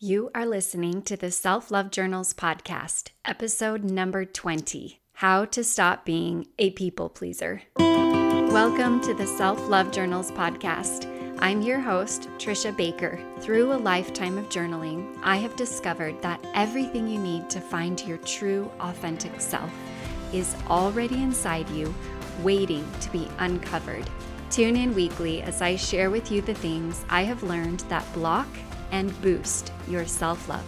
You are listening to the Self Love Journals podcast, episode number 20 How to Stop Being a People Pleaser. Welcome to the Self Love Journals podcast. I'm your host, Trisha Baker. Through a lifetime of journaling, I have discovered that everything you need to find your true, authentic self is already inside you, waiting to be uncovered. Tune in weekly as I share with you the things I have learned that block and boost your self love.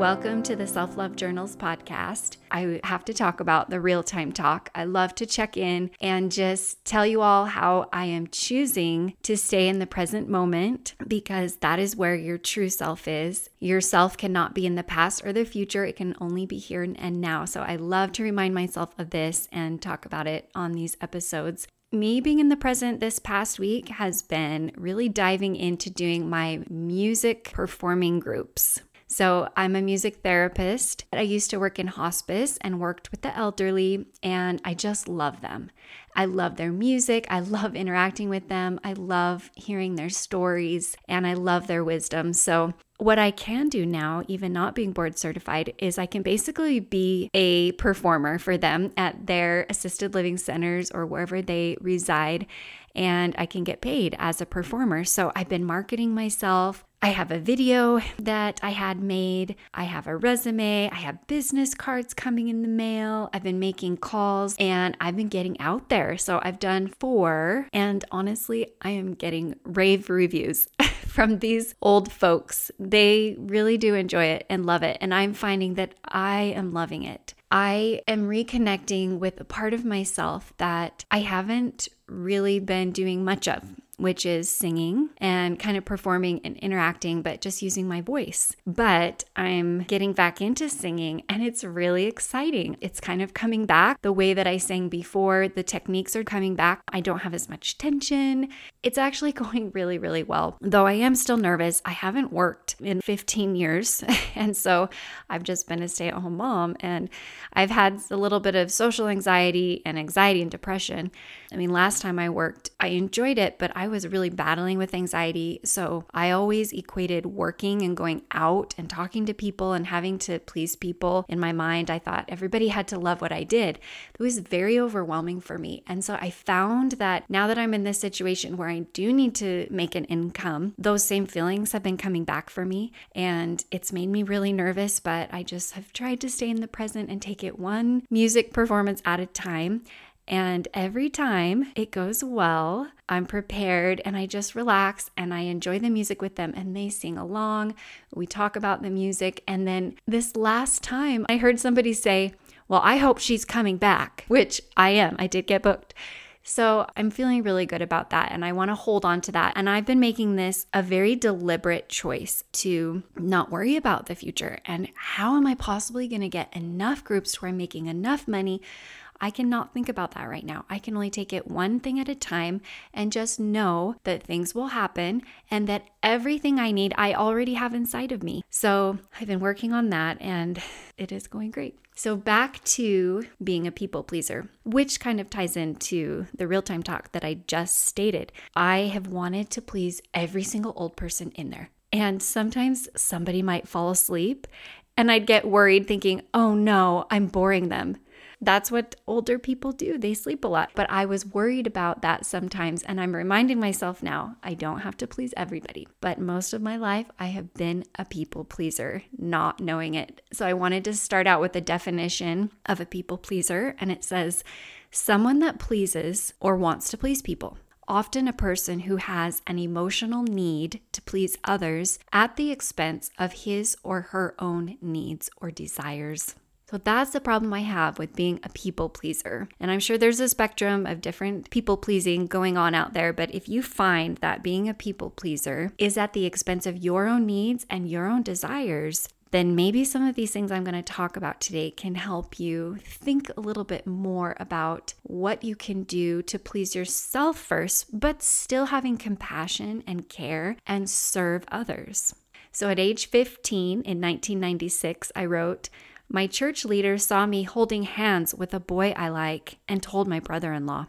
Welcome to the Self Love Journals podcast. I have to talk about the real time talk. I love to check in and just tell you all how I am choosing to stay in the present moment because that is where your true self is. Your self cannot be in the past or the future, it can only be here and now. So I love to remind myself of this and talk about it on these episodes me being in the present this past week has been really diving into doing my music performing groups. So, I'm a music therapist. I used to work in hospice and worked with the elderly, and I just love them. I love their music. I love interacting with them. I love hearing their stories, and I love their wisdom. So, what I can do now, even not being board certified, is I can basically be a performer for them at their assisted living centers or wherever they reside and I can get paid as a performer. So I've been marketing myself. I have a video that I had made. I have a resume. I have business cards coming in the mail. I've been making calls and I've been getting out there. So I've done four. And honestly, I am getting rave reviews from these old folks. They really do enjoy it and love it. And I'm finding that I am loving it. I am reconnecting with a part of myself that I haven't really been doing much of which is singing and kind of performing and interacting, but just using my voice. But I'm getting back into singing and it's really exciting. It's kind of coming back the way that I sang before. The techniques are coming back. I don't have as much tension. It's actually going really, really well. Though I am still nervous, I haven't worked in 15 years. and so I've just been a stay at home mom and I've had a little bit of social anxiety and anxiety and depression. I mean, last time I worked, I enjoyed it, but I was really battling with anxiety. So I always equated working and going out and talking to people and having to please people. In my mind, I thought everybody had to love what I did. It was very overwhelming for me. And so I found that now that I'm in this situation where I do need to make an income, those same feelings have been coming back for me. And it's made me really nervous, but I just have tried to stay in the present and take it one music performance at a time. And every time it goes well, I'm prepared and I just relax and I enjoy the music with them and they sing along. We talk about the music. And then this last time, I heard somebody say, Well, I hope she's coming back, which I am. I did get booked. So I'm feeling really good about that and I want to hold on to that. And I've been making this a very deliberate choice to not worry about the future and how am I possibly going to get enough groups where I'm making enough money I cannot think about that right now. I can only take it one thing at a time and just know that things will happen and that everything I need I already have inside of me. So I've been working on that and it is going great. So, back to being a people pleaser, which kind of ties into the real time talk that I just stated. I have wanted to please every single old person in there. And sometimes somebody might fall asleep, and I'd get worried thinking, oh no, I'm boring them. That's what older people do. They sleep a lot. But I was worried about that sometimes. And I'm reminding myself now I don't have to please everybody. But most of my life, I have been a people pleaser, not knowing it. So I wanted to start out with a definition of a people pleaser. And it says, someone that pleases or wants to please people often a person who has an emotional need to please others at the expense of his or her own needs or desires. So that's the problem I have with being a people pleaser. And I'm sure there's a spectrum of different people pleasing going on out there, but if you find that being a people pleaser is at the expense of your own needs and your own desires, then maybe some of these things I'm going to talk about today can help you think a little bit more about what you can do to please yourself first, but still having compassion and care and serve others. So at age 15 in 1996, I wrote, my church leader saw me holding hands with a boy I like and told my brother in law.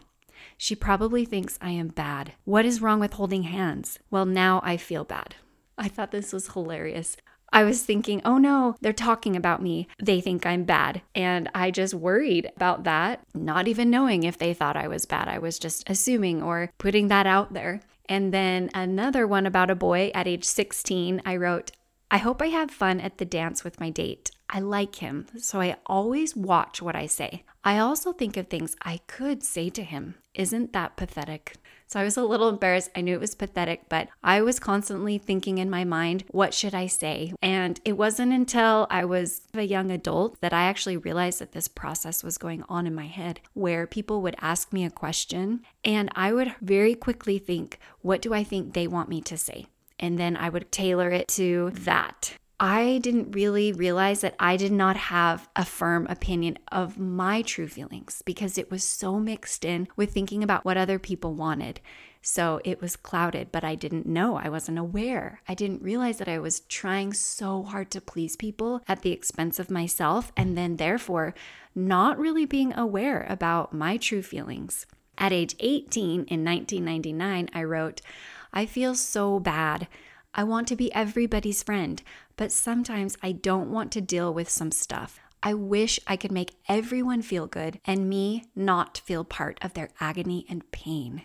She probably thinks I am bad. What is wrong with holding hands? Well, now I feel bad. I thought this was hilarious. I was thinking, oh no, they're talking about me. They think I'm bad. And I just worried about that, not even knowing if they thought I was bad. I was just assuming or putting that out there. And then another one about a boy at age 16, I wrote, I hope I have fun at the dance with my date. I like him, so I always watch what I say. I also think of things I could say to him. Isn't that pathetic? So I was a little embarrassed. I knew it was pathetic, but I was constantly thinking in my mind, what should I say? And it wasn't until I was a young adult that I actually realized that this process was going on in my head, where people would ask me a question and I would very quickly think, what do I think they want me to say? And then I would tailor it to that. I didn't really realize that I did not have a firm opinion of my true feelings because it was so mixed in with thinking about what other people wanted. So it was clouded, but I didn't know. I wasn't aware. I didn't realize that I was trying so hard to please people at the expense of myself, and then therefore not really being aware about my true feelings. At age 18 in 1999, I wrote, I feel so bad. I want to be everybody's friend, but sometimes I don't want to deal with some stuff. I wish I could make everyone feel good and me not feel part of their agony and pain.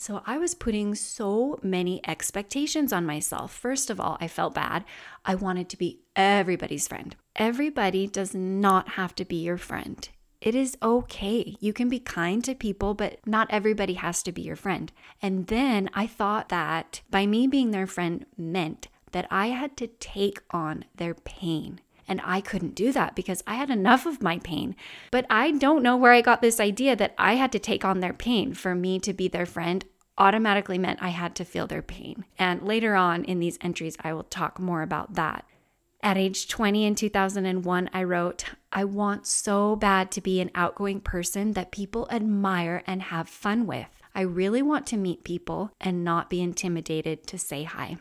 So I was putting so many expectations on myself. First of all, I felt bad. I wanted to be everybody's friend. Everybody does not have to be your friend. It is okay. You can be kind to people, but not everybody has to be your friend. And then I thought that by me being their friend meant that I had to take on their pain. And I couldn't do that because I had enough of my pain. But I don't know where I got this idea that I had to take on their pain for me to be their friend automatically meant I had to feel their pain. And later on in these entries, I will talk more about that. At age 20 in 2001, I wrote, I want so bad to be an outgoing person that people admire and have fun with. I really want to meet people and not be intimidated to say hi.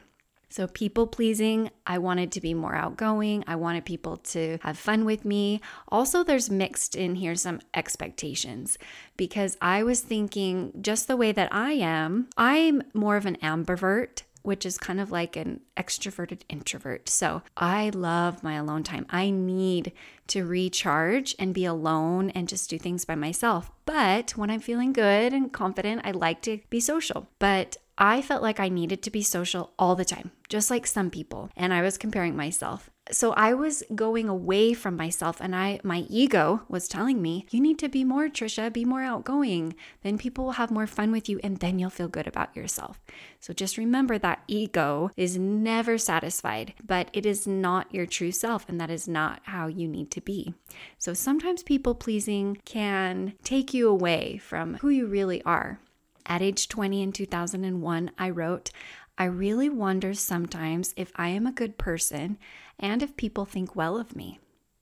So, people pleasing, I wanted to be more outgoing. I wanted people to have fun with me. Also, there's mixed in here some expectations because I was thinking just the way that I am, I'm more of an ambivert which is kind of like an extroverted introvert. So I love my alone time. I need to recharge and be alone and just do things by myself. But when I'm feeling good and confident, I like to be social. But I felt like I needed to be social all the time, just like some people. And I was comparing myself so I was going away from myself and I my ego was telling me, you need to be more Trisha, be more outgoing. Then people will have more fun with you and then you'll feel good about yourself. So just remember that ego is never satisfied, but it is not your true self and that is not how you need to be. So sometimes people pleasing can take you away from who you really are. At age 20 in 2001, I wrote, I really wonder sometimes if I am a good person and if people think well of me.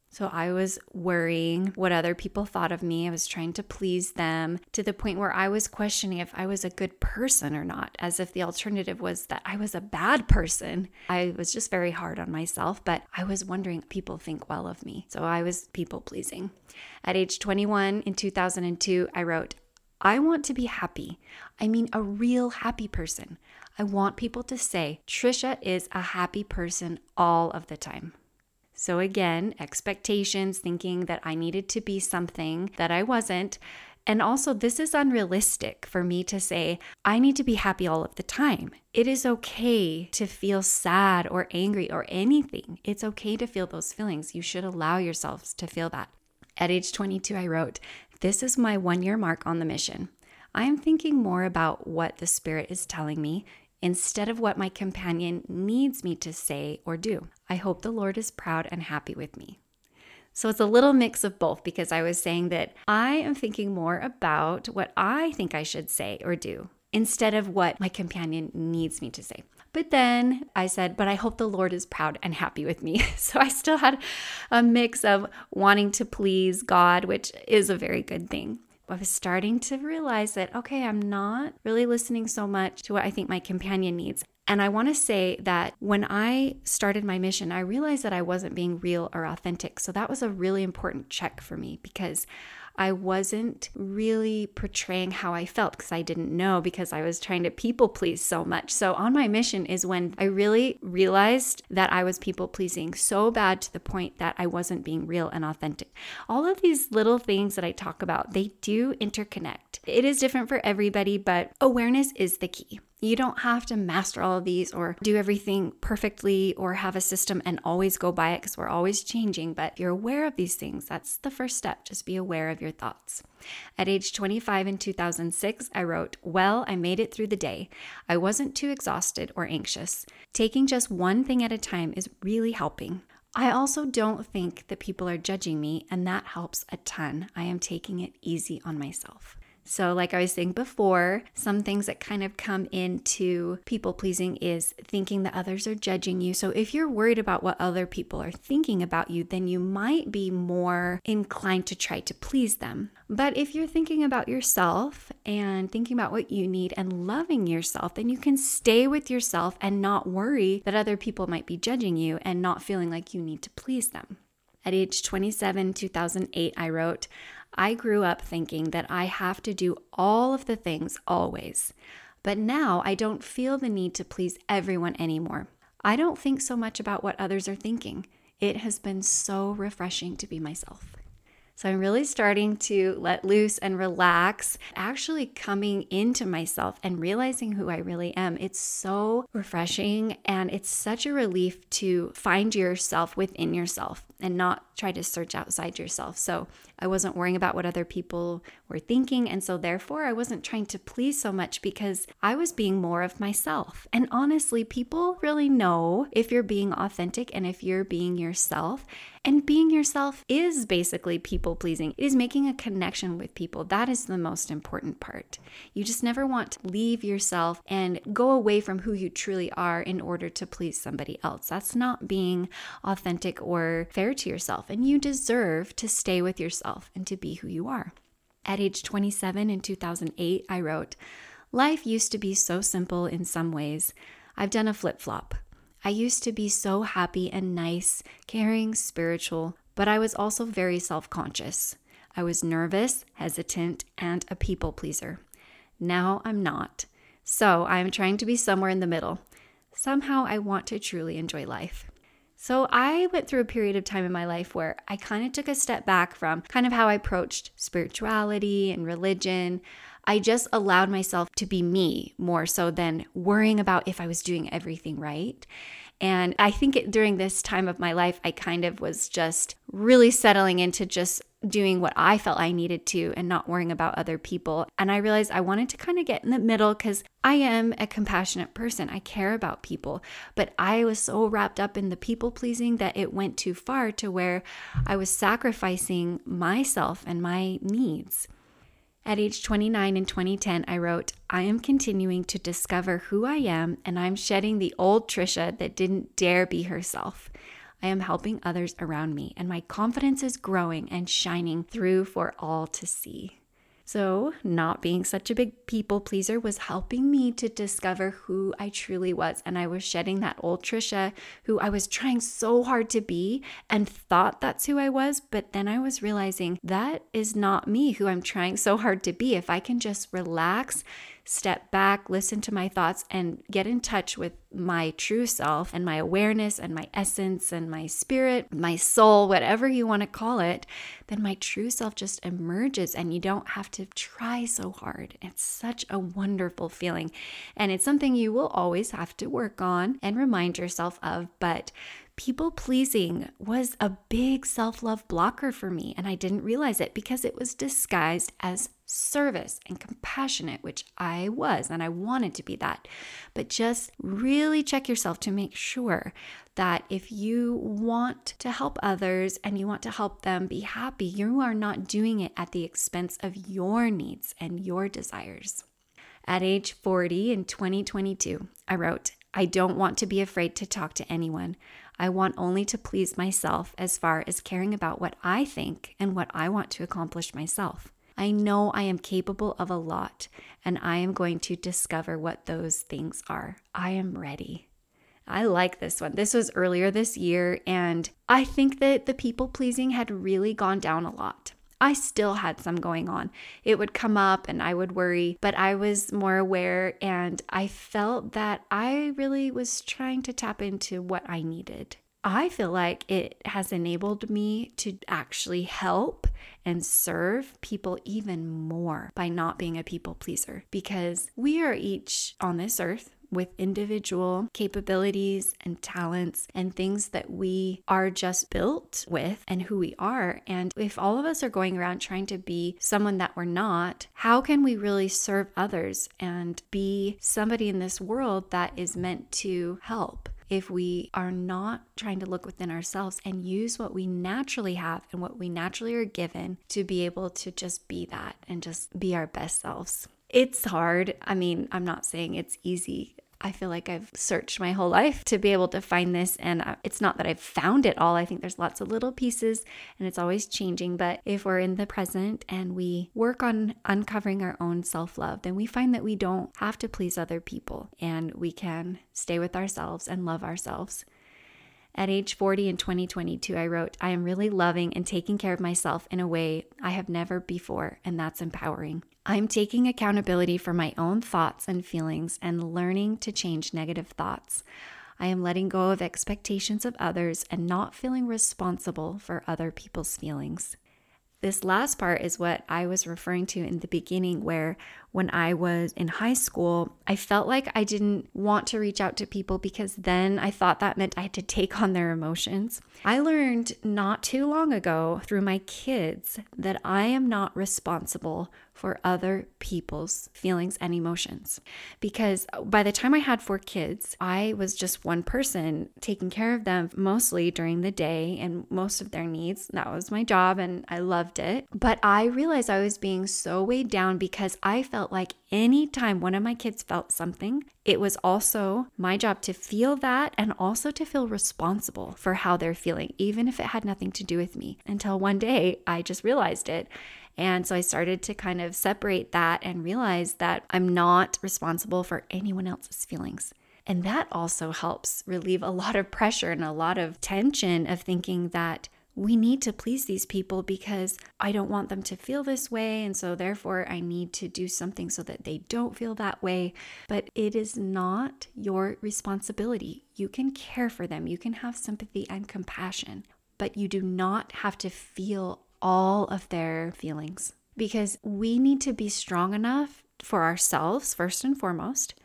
So I was worrying what other people thought of me. I was trying to please them to the point where I was questioning if I was a good person or not, as if the alternative was that I was a bad person. I was just very hard on myself, but I was wondering if people think well of me. So I was people pleasing. At age 21 in 2002, I wrote, I want to be happy. I mean, a real happy person. I want people to say, Trisha is a happy person all of the time. So, again, expectations, thinking that I needed to be something that I wasn't. And also, this is unrealistic for me to say, I need to be happy all of the time. It is okay to feel sad or angry or anything. It's okay to feel those feelings. You should allow yourselves to feel that. At age 22, I wrote, This is my one year mark on the mission. I am thinking more about what the Spirit is telling me instead of what my companion needs me to say or do. I hope the Lord is proud and happy with me. So it's a little mix of both because I was saying that I am thinking more about what I think I should say or do instead of what my companion needs me to say. But then I said, but I hope the Lord is proud and happy with me. So I still had a mix of wanting to please God, which is a very good thing. I was starting to realize that, okay, I'm not really listening so much to what I think my companion needs. And I want to say that when I started my mission, I realized that I wasn't being real or authentic. So that was a really important check for me because I wasn't really portraying how I felt because I didn't know because I was trying to people please so much. So, on my mission is when I really realized that I was people pleasing so bad to the point that I wasn't being real and authentic. All of these little things that I talk about, they do interconnect. It is different for everybody, but awareness is the key. You don't have to master all of these or do everything perfectly or have a system and always go by it because we're always changing. But if you're aware of these things, that's the first step. Just be aware of your thoughts. At age 25 in 2006, I wrote, Well, I made it through the day. I wasn't too exhausted or anxious. Taking just one thing at a time is really helping. I also don't think that people are judging me, and that helps a ton. I am taking it easy on myself. So, like I was saying before, some things that kind of come into people pleasing is thinking that others are judging you. So, if you're worried about what other people are thinking about you, then you might be more inclined to try to please them. But if you're thinking about yourself and thinking about what you need and loving yourself, then you can stay with yourself and not worry that other people might be judging you and not feeling like you need to please them. At age 27, 2008, I wrote, I grew up thinking that I have to do all of the things always. But now I don't feel the need to please everyone anymore. I don't think so much about what others are thinking. It has been so refreshing to be myself. So I'm really starting to let loose and relax, actually coming into myself and realizing who I really am. It's so refreshing and it's such a relief to find yourself within yourself and not try to search outside yourself. So I wasn't worrying about what other people were thinking. And so, therefore, I wasn't trying to please so much because I was being more of myself. And honestly, people really know if you're being authentic and if you're being yourself. And being yourself is basically people pleasing. It is making a connection with people. That is the most important part. You just never want to leave yourself and go away from who you truly are in order to please somebody else. That's not being authentic or fair to yourself. And you deserve to stay with yourself and to be who you are. At age 27 in 2008, I wrote, Life used to be so simple in some ways. I've done a flip flop. I used to be so happy and nice, caring, spiritual, but I was also very self conscious. I was nervous, hesitant, and a people pleaser. Now I'm not. So I'm trying to be somewhere in the middle. Somehow I want to truly enjoy life. So I went through a period of time in my life where I kind of took a step back from kind of how I approached spirituality and religion. I just allowed myself to be me more so than worrying about if I was doing everything right. And I think it, during this time of my life, I kind of was just really settling into just doing what I felt I needed to and not worrying about other people. And I realized I wanted to kind of get in the middle because I am a compassionate person. I care about people. But I was so wrapped up in the people pleasing that it went too far to where I was sacrificing myself and my needs. At age 29 in 2010, I wrote, I am continuing to discover who I am and I'm shedding the old Trisha that didn't dare be herself. I am helping others around me, and my confidence is growing and shining through for all to see. So, not being such a big people pleaser was helping me to discover who I truly was. And I was shedding that old Trisha who I was trying so hard to be and thought that's who I was. But then I was realizing that is not me who I'm trying so hard to be. If I can just relax, step back, listen to my thoughts, and get in touch with my true self and my awareness and my essence and my spirit, my soul, whatever you want to call it, then my true self just emerges and you don't have to try so hard. It's such a wonderful feeling. And it's something you will always have to work on and remind yourself of. But people pleasing was a big self love blocker for me, and I didn't realize it because it was disguised as service and compassionate, which I was, and I wanted to be that. But just really check yourself to make sure that if you want to help others and you want to help them be happy, you are not doing it at the expense of your needs and your desires. At age 40 in 2022, I wrote, I don't want to be afraid to talk to anyone. I want only to please myself as far as caring about what I think and what I want to accomplish myself. I know I am capable of a lot, and I am going to discover what those things are. I am ready. I like this one. This was earlier this year, and I think that the people pleasing had really gone down a lot. I still had some going on. It would come up and I would worry, but I was more aware and I felt that I really was trying to tap into what I needed. I feel like it has enabled me to actually help and serve people even more by not being a people pleaser because we are each on this earth with individual capabilities and talents and things that we are just built with and who we are. And if all of us are going around trying to be someone that we're not, how can we really serve others and be somebody in this world that is meant to help? if we are not trying to look within ourselves and use what we naturally have and what we naturally are given to be able to just be that and just be our best selves. It's hard. I mean, I'm not saying it's easy. I feel like I've searched my whole life to be able to find this. And it's not that I've found it all. I think there's lots of little pieces and it's always changing. But if we're in the present and we work on uncovering our own self love, then we find that we don't have to please other people and we can stay with ourselves and love ourselves. At age 40 in 2022, I wrote, I am really loving and taking care of myself in a way I have never before, and that's empowering. I'm taking accountability for my own thoughts and feelings and learning to change negative thoughts. I am letting go of expectations of others and not feeling responsible for other people's feelings. This last part is what I was referring to in the beginning, where when I was in high school, I felt like I didn't want to reach out to people because then I thought that meant I had to take on their emotions. I learned not too long ago through my kids that I am not responsible for other people's feelings and emotions. Because by the time I had four kids, I was just one person taking care of them mostly during the day and most of their needs. That was my job and I loved it. But I realized I was being so weighed down because I felt like anytime one of my kids felt something, it was also my job to feel that and also to feel responsible for how they're feeling, even if it had nothing to do with me. Until one day I just realized it. And so I started to kind of separate that and realize that I'm not responsible for anyone else's feelings. And that also helps relieve a lot of pressure and a lot of tension of thinking that we need to please these people because I don't want them to feel this way. And so, therefore, I need to do something so that they don't feel that way. But it is not your responsibility. You can care for them, you can have sympathy and compassion, but you do not have to feel all of their feelings because we need to be strong enough for ourselves, first and foremost.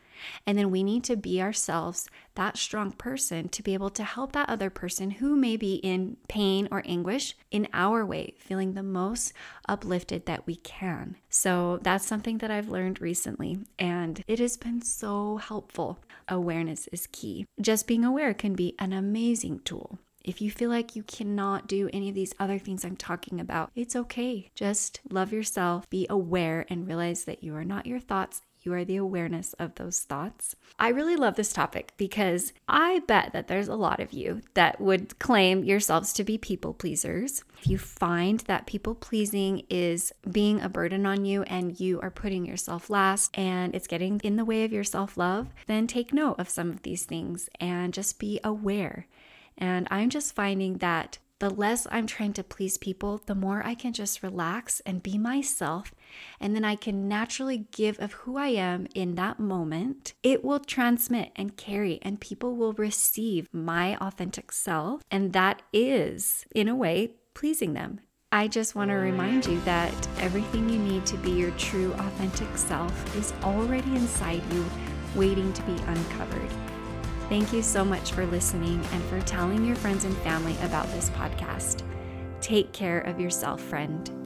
And then we need to be ourselves, that strong person, to be able to help that other person who may be in pain or anguish in our way, feeling the most uplifted that we can. So that's something that I've learned recently, and it has been so helpful. Awareness is key. Just being aware can be an amazing tool. If you feel like you cannot do any of these other things I'm talking about, it's okay. Just love yourself, be aware, and realize that you are not your thoughts. You are the awareness of those thoughts. I really love this topic because I bet that there's a lot of you that would claim yourselves to be people pleasers. If you find that people pleasing is being a burden on you and you are putting yourself last and it's getting in the way of your self love, then take note of some of these things and just be aware. And I'm just finding that the less I'm trying to please people, the more I can just relax and be myself. And then I can naturally give of who I am in that moment. It will transmit and carry, and people will receive my authentic self. And that is, in a way, pleasing them. I just want to remind you that everything you need to be your true, authentic self is already inside you, waiting to be uncovered. Thank you so much for listening and for telling your friends and family about this podcast. Take care of yourself, friend.